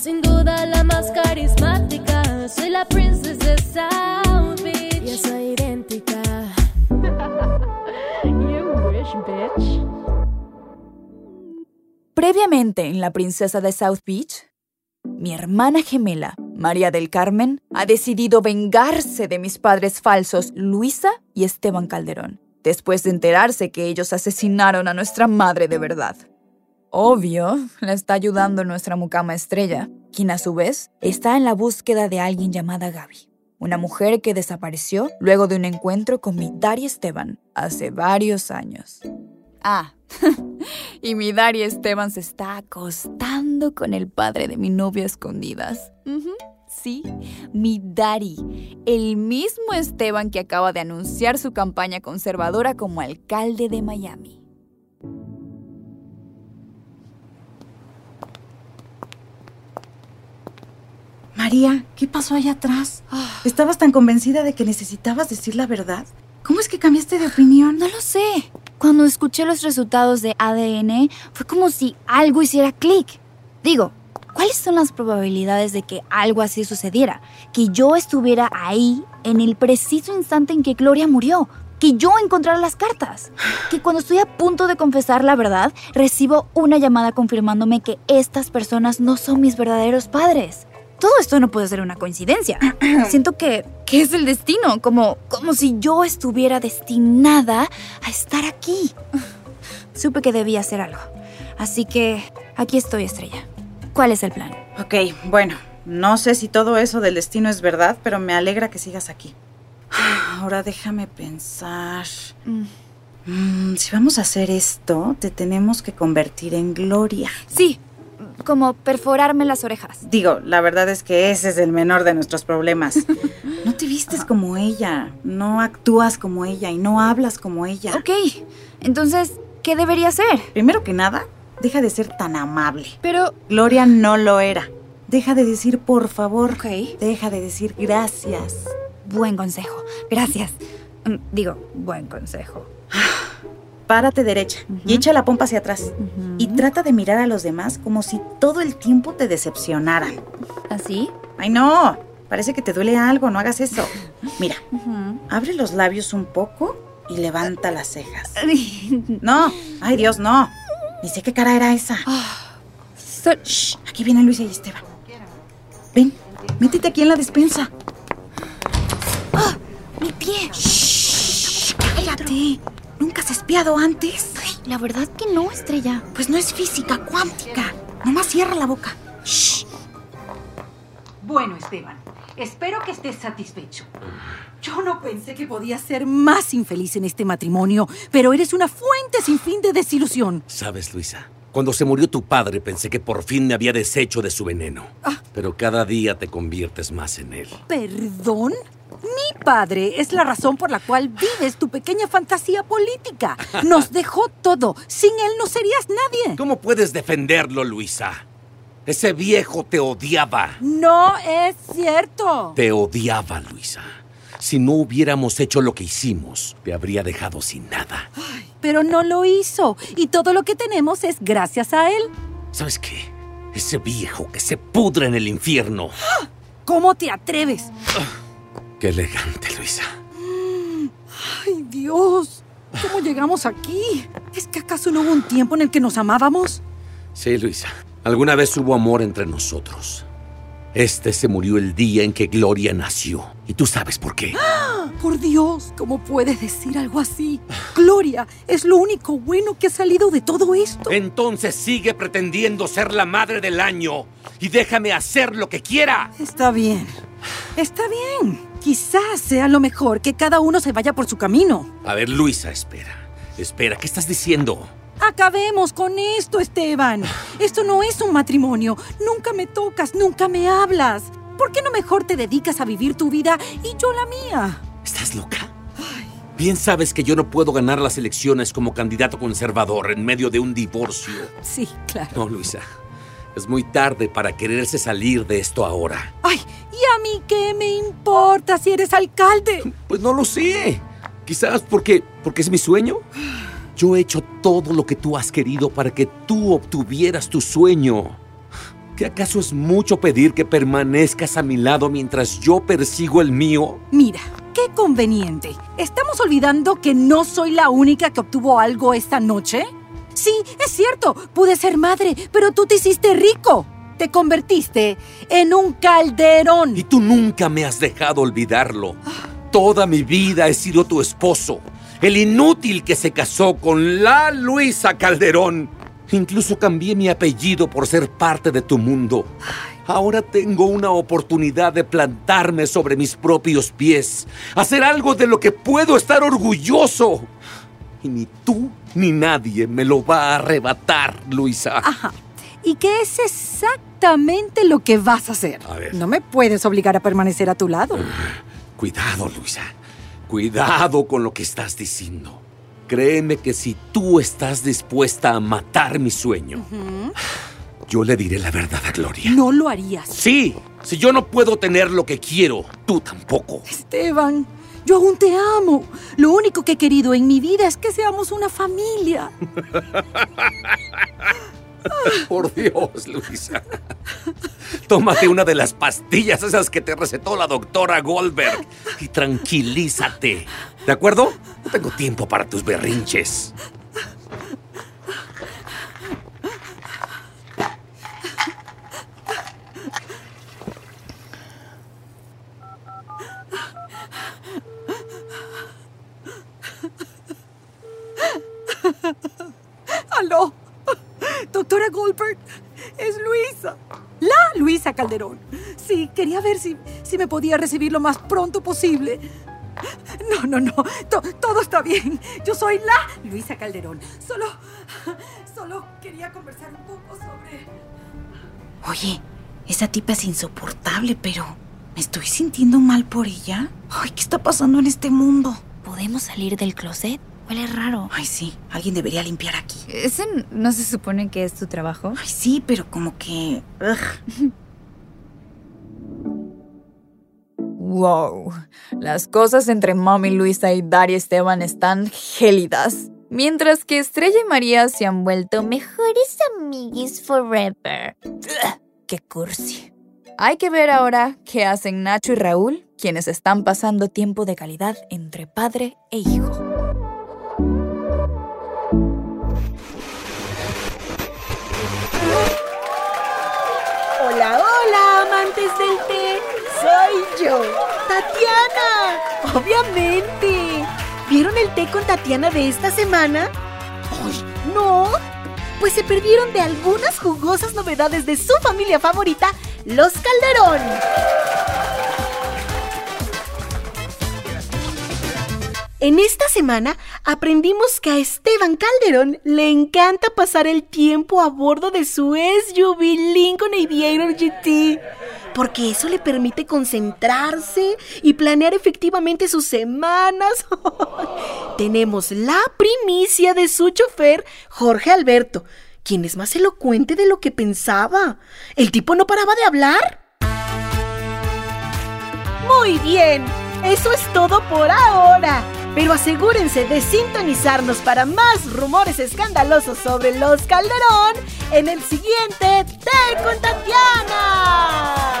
Sin duda la más carismática. Soy la princesa de South Beach. Yo soy idéntica. you wish, bitch. Previamente en La Princesa de South Beach, mi hermana gemela, María del Carmen, ha decidido vengarse de mis padres falsos, Luisa y Esteban Calderón, después de enterarse que ellos asesinaron a nuestra madre de verdad. Obvio, la está ayudando nuestra mucama estrella, quien a su vez está en la búsqueda de alguien llamada Gaby, una mujer que desapareció luego de un encuentro con mi Dari Esteban hace varios años. Ah, y mi Dari Esteban se está acostando con el padre de mi novia a escondidas. Sí, mi Dari, el mismo Esteban que acaba de anunciar su campaña conservadora como alcalde de Miami. María, ¿qué pasó allá atrás? ¿Estabas tan convencida de que necesitabas decir la verdad? ¿Cómo es que cambiaste de opinión? No lo sé. Cuando escuché los resultados de ADN, fue como si algo hiciera clic. Digo, ¿cuáles son las probabilidades de que algo así sucediera? Que yo estuviera ahí en el preciso instante en que Gloria murió. Que yo encontrara las cartas. Que cuando estoy a punto de confesar la verdad, recibo una llamada confirmándome que estas personas no son mis verdaderos padres. Todo esto no puede ser una coincidencia. Siento que, que es el destino, como, como si yo estuviera destinada a estar aquí. Supe que debía hacer algo. Así que aquí estoy, Estrella. ¿Cuál es el plan? Ok, bueno, no sé si todo eso del destino es verdad, pero me alegra que sigas aquí. Ahora déjame pensar. Mm, si vamos a hacer esto, te tenemos que convertir en Gloria. Sí, como perforarme las orejas. Digo, la verdad es que ese es el menor de nuestros problemas. No te vistes como ella, no actúas como ella y no hablas como ella. Ok, entonces, ¿qué debería hacer? Primero que nada, deja de ser tan amable. Pero, Gloria no lo era. Deja de decir por favor. ok, Deja de decir gracias. buen consejo. Gracias. Mm, Digo, buen consejo. Párate derecha y echa la pompa hacia atrás. Y trata de mirar a los demás como si todo el tiempo te decepcionaran. ¿Así? Ay, no. Parece que te duele algo, no hagas eso. Mira, abre los labios un poco y levanta las cejas. No, ay Dios, no. Ni sé qué cara era esa. So- Shh, aquí vienen Luisa y Esteban. Ven, métete aquí en la despensa. ¡Mi pie! Cállate. ¿Nunca has espiado antes? Ay, la verdad que no, Estrella. Pues no es física cuántica. Nomás cierra la boca. Shh. Bueno, Esteban, espero que estés satisfecho. Yo no pensé que podía ser más infeliz en este matrimonio, pero eres una fuente sin fin de desilusión. Sabes, Luisa, cuando se murió tu padre pensé que por fin me había deshecho de su veneno. Pero cada día te conviertes más en él. ¿Perdón? Mi padre es la razón por la cual vives tu pequeña fantasía política. Nos dejó todo. Sin él no serías nadie. ¿Cómo puedes defenderlo, Luisa? Ese viejo te odiaba. No es cierto. Te odiaba, Luisa. Si no hubiéramos hecho lo que hicimos, te habría dejado sin nada. Pero no lo hizo. Y todo lo que tenemos es gracias a él. ¿Sabes qué? Ese viejo que se pudre en el infierno. ¿Cómo te atreves? Qué elegante, Luisa. Ay, Dios. ¿Cómo llegamos aquí? ¿Es que acaso no hubo un tiempo en el que nos amábamos? Sí, Luisa. Alguna vez hubo amor entre nosotros. Este se murió el día en que Gloria nació. Y tú sabes por qué. Por Dios, ¿cómo puedes decir algo así? Gloria es lo único bueno que ha salido de todo esto. Entonces sigue pretendiendo ser la madre del año y déjame hacer lo que quiera. Está bien. Está bien. Quizás sea lo mejor que cada uno se vaya por su camino. A ver, Luisa, espera. Espera, ¿qué estás diciendo? Acabemos con esto, Esteban. Esto no es un matrimonio. Nunca me tocas, nunca me hablas. ¿Por qué no mejor te dedicas a vivir tu vida y yo la mía? ¿Estás loca? Bien sabes que yo no puedo ganar las elecciones como candidato conservador en medio de un divorcio. Sí, claro. No, Luisa. Es muy tarde para quererse salir de esto ahora. Ay, ¿y a mí qué me importa si eres alcalde? Pues no lo sé. Quizás porque, porque es mi sueño. Yo he hecho todo lo que tú has querido para que tú obtuvieras tu sueño. ¿Qué acaso es mucho pedir que permanezcas a mi lado mientras yo persigo el mío? Mira, qué conveniente. ¿Estamos olvidando que no soy la única que obtuvo algo esta noche? Sí, es cierto, pude ser madre, pero tú te hiciste rico. Te convertiste en un calderón. Y tú nunca me has dejado olvidarlo. Toda mi vida he sido tu esposo, el inútil que se casó con la Luisa Calderón. Incluso cambié mi apellido por ser parte de tu mundo. Ahora tengo una oportunidad de plantarme sobre mis propios pies, hacer algo de lo que puedo estar orgulloso. Y ni tú ni nadie me lo va a arrebatar, Luisa. Ajá. ¿Y qué es exactamente lo que vas a hacer? A ver. No me puedes obligar a permanecer a tu lado. Cuidado, Luisa. Cuidado con lo que estás diciendo. Créeme que si tú estás dispuesta a matar mi sueño, yo le diré la verdad a Gloria. No lo harías. Sí, si yo no puedo tener lo que quiero, tú tampoco. Esteban, yo aún te amo. Lo único que he querido en mi vida es que seamos una familia. Por Dios, Luisa. Tómate una de las pastillas esas que te recetó la doctora Goldberg y tranquilízate. ¿De acuerdo? No tengo tiempo para tus berrinches. ¡Aló! Doctora Goldberg, es Luisa. La Luisa Calderón. Sí, quería ver si, si me podía recibir lo más pronto posible. No, no, no. To- todo está bien. Yo soy la Luisa Calderón. Solo. Solo quería conversar un poco sobre. Oye, esa tipa es insoportable, pero ¿me estoy sintiendo mal por ella? Ay, ¿qué está pasando en este mundo? ¿Podemos salir del closet? Huele raro. Ay, sí, alguien debería limpiar aquí. ¿Ese no se supone que es tu trabajo? Ay, sí, pero como que... ugh. Wow. Las cosas entre Mami Luisa y Daria Esteban están gélidas. Mientras que Estrella y María se han vuelto mejores amiguis forever. Ugh, ¡Qué cursi! Hay que ver ahora qué hacen Nacho y Raúl, quienes están pasando tiempo de calidad entre padre e hijo. Amantes del té. Soy yo, Tatiana. Obviamente. ¿Vieron el té con Tatiana de esta semana? ¡Ay, no! Pues se perdieron de algunas jugosas novedades de su familia favorita, los Calderón. En esta semana aprendimos que a Esteban Calderón le encanta pasar el tiempo a bordo de su SUV Lincoln Aviator GT, porque eso le permite concentrarse y planear efectivamente sus semanas. Tenemos la primicia de su chofer, Jorge Alberto, quien es más elocuente de lo que pensaba. El tipo no paraba de hablar. Muy bien, eso es todo por ahora. Pero asegúrense de sintonizarnos para más rumores escandalosos sobre los Calderón en el siguiente Té con Tatiana.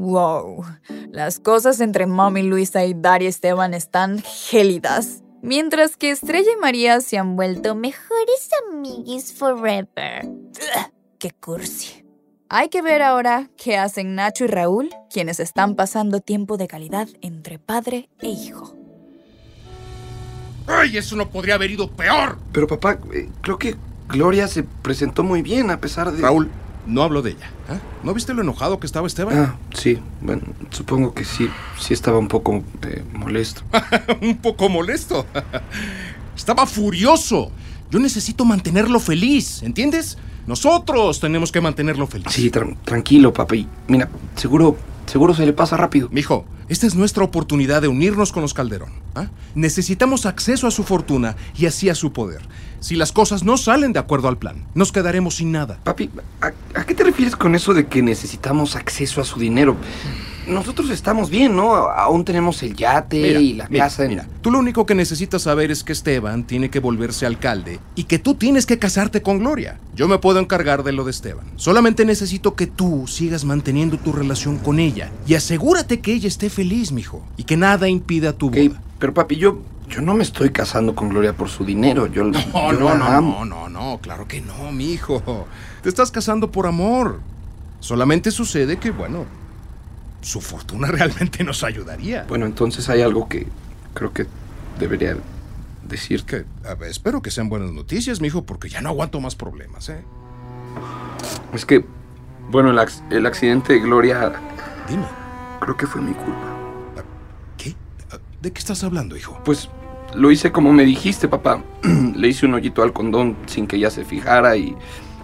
Wow, las cosas entre Mami Luisa y Daria Esteban están gélidas. Mientras que Estrella y María se han vuelto mejores amiguis forever. ¡Qué cursi! Hay que ver ahora qué hacen Nacho y Raúl, quienes están pasando tiempo de calidad entre padre e hijo. ¡Ay, eso no podría haber ido peor! Pero papá, eh, creo que Gloria se presentó muy bien a pesar de... Raúl, no hablo de ella. ¿eh? ¿No viste lo enojado que estaba Esteban? Ah, sí. Bueno, supongo que sí. Sí estaba un poco eh, molesto. un poco molesto. estaba furioso. Yo necesito mantenerlo feliz, ¿entiendes? Nosotros tenemos que mantenerlo feliz. Sí, tran- tranquilo, papi. Mira, seguro, seguro se le pasa rápido. Mijo, esta es nuestra oportunidad de unirnos con los Calderón. ¿ah? Necesitamos acceso a su fortuna y así a su poder. Si las cosas no salen de acuerdo al plan, nos quedaremos sin nada. Papi, ¿a, a qué te refieres con eso de que necesitamos acceso a su dinero? Nosotros estamos bien, ¿no? Aún tenemos el yate Mira, y la mira, casa. en- mira, tú lo único que necesitas saber es que Esteban tiene que volverse alcalde y que tú tienes que casarte con Gloria. Yo me puedo encargar de lo de Esteban. Solamente necesito que tú sigas manteniendo tu relación con ella y asegúrate que ella esté feliz, mijo, y que nada impida tu Ok, boda. pero papi, yo, yo no me estoy casando con Gloria por su dinero. Yo, No, yo no, la no, amo. no, no, no, claro que no, mi hijo. Te estás casando por amor. Solamente sucede que, bueno, su fortuna realmente nos ayudaría. Bueno, entonces hay algo que creo que debería decir. Que, a ver, espero que sean buenas noticias, mijo, porque ya no aguanto más problemas, ¿eh? Es que, bueno, el, ac- el accidente de Gloria Dime, creo que fue mi culpa. ¿qué? ¿De qué estás hablando, hijo? Pues lo hice como me dijiste, papá. Le hice un hoyito al condón sin que ella se fijara y,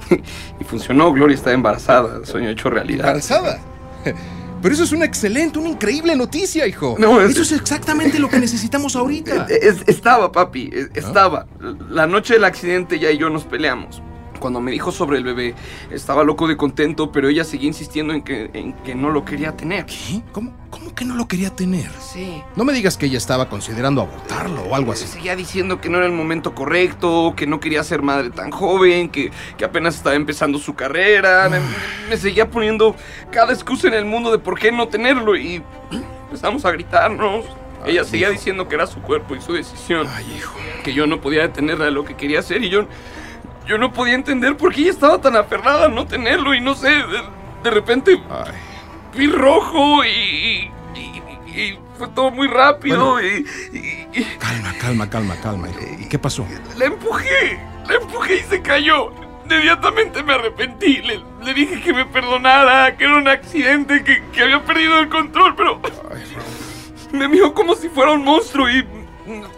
y funcionó. Gloria está embarazada. Sueño hecho realidad. ¿Embarazada? Pero eso es una excelente, una increíble noticia, hijo. No, es- Eso es exactamente lo que necesitamos ahorita. Es- estaba, papi, eh, estaba. La noche del accidente ella y yo nos peleamos. Cuando me dijo sobre el bebé, estaba loco de contento, pero ella seguía insistiendo en que, en que no lo quería tener. ¿Qué? ¿Cómo, ¿Cómo que no lo quería tener? Sí. No me digas que ella estaba considerando abortarlo o algo así. Seguía diciendo que no era el momento correcto, que no quería ser madre tan joven, que, que apenas estaba empezando su carrera. Me, me seguía poniendo cada excusa en el mundo de por qué no tenerlo y empezamos a gritarnos. Ella seguía diciendo que era su cuerpo y su decisión. Ay, hijo. que yo no podía detenerla de lo que quería hacer y yo, yo no podía entender por qué ella estaba tan aferrada a no tenerlo y no sé, de, de repente Ay. vi rojo y, y- y- y fue todo muy rápido y, y- Calma, calma, calma, calma, hijo. ¿Y qué pasó? la empujé, la empujé y se cayó. Inmediatamente me arrepentí, le, le dije que me perdonara, que era un accidente, que, que había perdido el control, pero me miró como si fuera un monstruo y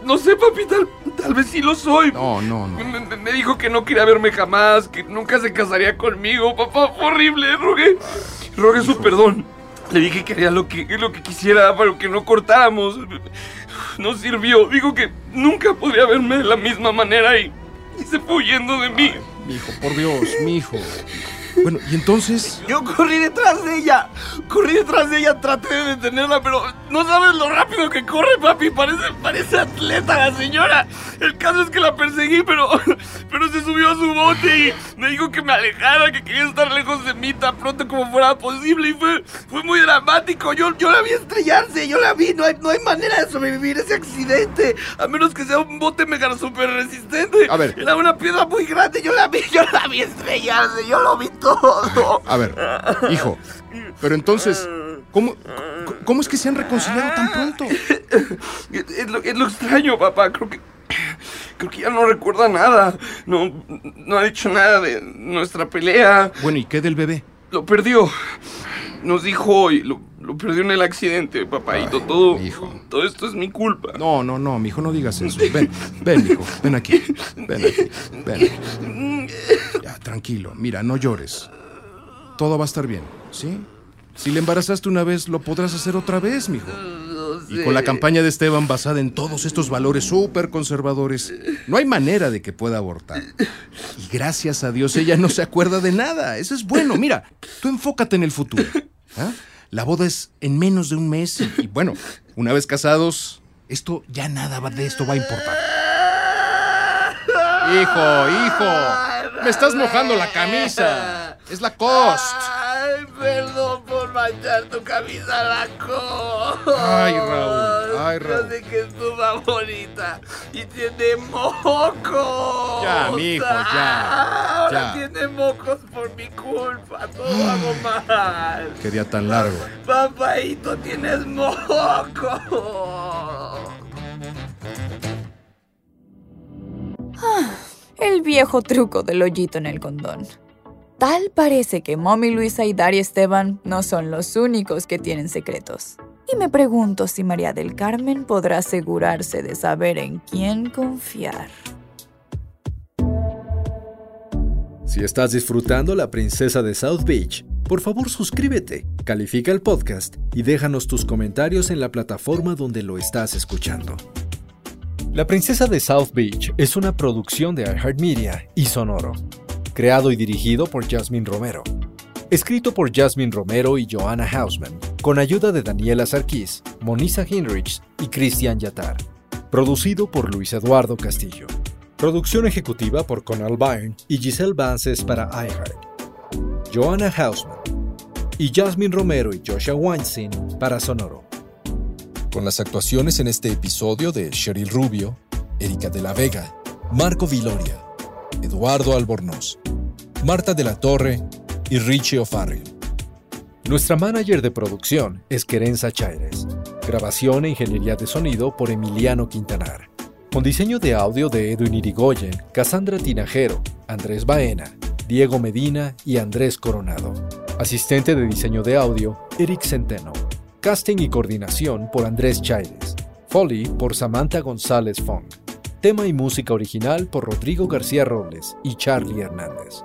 no sé, papi, tal, tal vez sí lo soy. No, no, no. Me, dijo que no quería verme jamás, que nunca se casaría conmigo. Papá, fue horrible. Rogué, rogué su perdón. Le dije que haría lo que, lo que quisiera, pero que no cortáramos. No sirvió. Dijo que nunca podría verme de la misma manera y, y se fue huyendo de mí. Mi hijo, por Dios, mi hijo. Bueno, y entonces. Yo corrí detrás de ella. Corrí detrás de ella, traté de detenerla, pero no sabes lo rápido que corre, papi. Parece, parece atleta la señora. El caso es que la perseguí, pero, pero se subió a su bote y me dijo que me alejara, que quería estar lejos de mí tan pronto como fuera posible. Y fue, fue muy dramático. Yo, yo la vi estrellarse, yo la vi. No hay, no hay manera de sobrevivir ese accidente, a menos que sea un bote mega super resistente. A ver. Era una piedra muy grande. Yo la vi, yo la vi estrellarse. Yo lo vi todo. A ver, hijo. Pero entonces, ¿cómo, cómo es que se han reconciliado tan pronto? Es, es lo, es lo extraño, papá. Creo que. Creo que ya no recuerda nada. No, no ha dicho nada de nuestra pelea. Bueno, ¿y qué del bebé? Lo perdió. Nos dijo y lo, lo perdió en el accidente, papaito. todo, mi hijo. todo esto es mi culpa. No, no, no, mi hijo, no digas eso. Ven, ven, hijo, ven aquí. Ven aquí, ven aquí. Ya, tranquilo. Mira, no llores. todo va a estar bien, ¿sí? Si le embarazaste una vez, lo podrás hacer otra vez, mijo. Y con la campaña de Esteban basada en todos estos valores súper conservadores, no hay manera de que pueda abortar. Y gracias a Dios ella no se acuerda de nada. Eso es bueno. Mira, tú enfócate en el futuro. ¿ah? La boda es en menos de un mes y, y bueno, una vez casados, esto ya nada de esto va a importar. Hijo, hijo, me estás mojando la camisa. Es la cost. Perdón por manchar tu camisa Lacoste. Ay, Raúl, ay, Raúl. Yo sé que es tu favorita y tiene mocos. Ya, mijo, ya, Ahora ya. tiene mocos por mi culpa. Todo hago mal. Qué día tan largo. Papaito, tienes mocos. El viejo truco del hoyito en el condón. Tal parece que Mommy Luisa y Dari Esteban no son los únicos que tienen secretos. Y me pregunto si María del Carmen podrá asegurarse de saber en quién confiar. Si estás disfrutando La Princesa de South Beach, por favor suscríbete, califica el podcast y déjanos tus comentarios en la plataforma donde lo estás escuchando. La Princesa de South Beach es una producción de iHeartMedia y Sonoro, creado y dirigido por Jasmine Romero. Escrito por Jasmine Romero y Joanna Hausman, con ayuda de Daniela Sarkis, Monisa Hinrichs y Christian Yatar. Producido por Luis Eduardo Castillo. Producción ejecutiva por Conal Byrne y Giselle Vances para iHeart. Joanna Hausman y Jasmine Romero y Joshua Weinstein para Sonoro. Con las actuaciones en este episodio de Cheryl Rubio, Erika de la Vega, Marco Viloria, Eduardo Albornoz, Marta de la Torre y Richie O'Farrell. Nuestra manager de producción es Querenza Chaires. Grabación e ingeniería de sonido por Emiliano Quintanar. Con diseño de audio de Edwin Irigoyen, Cassandra Tinajero, Andrés Baena, Diego Medina y Andrés Coronado. Asistente de diseño de audio, Eric Centeno. Casting y coordinación por Andrés Chaires. Foley por Samantha González Fong. Tema y música original por Rodrigo García Robles y Charlie Hernández.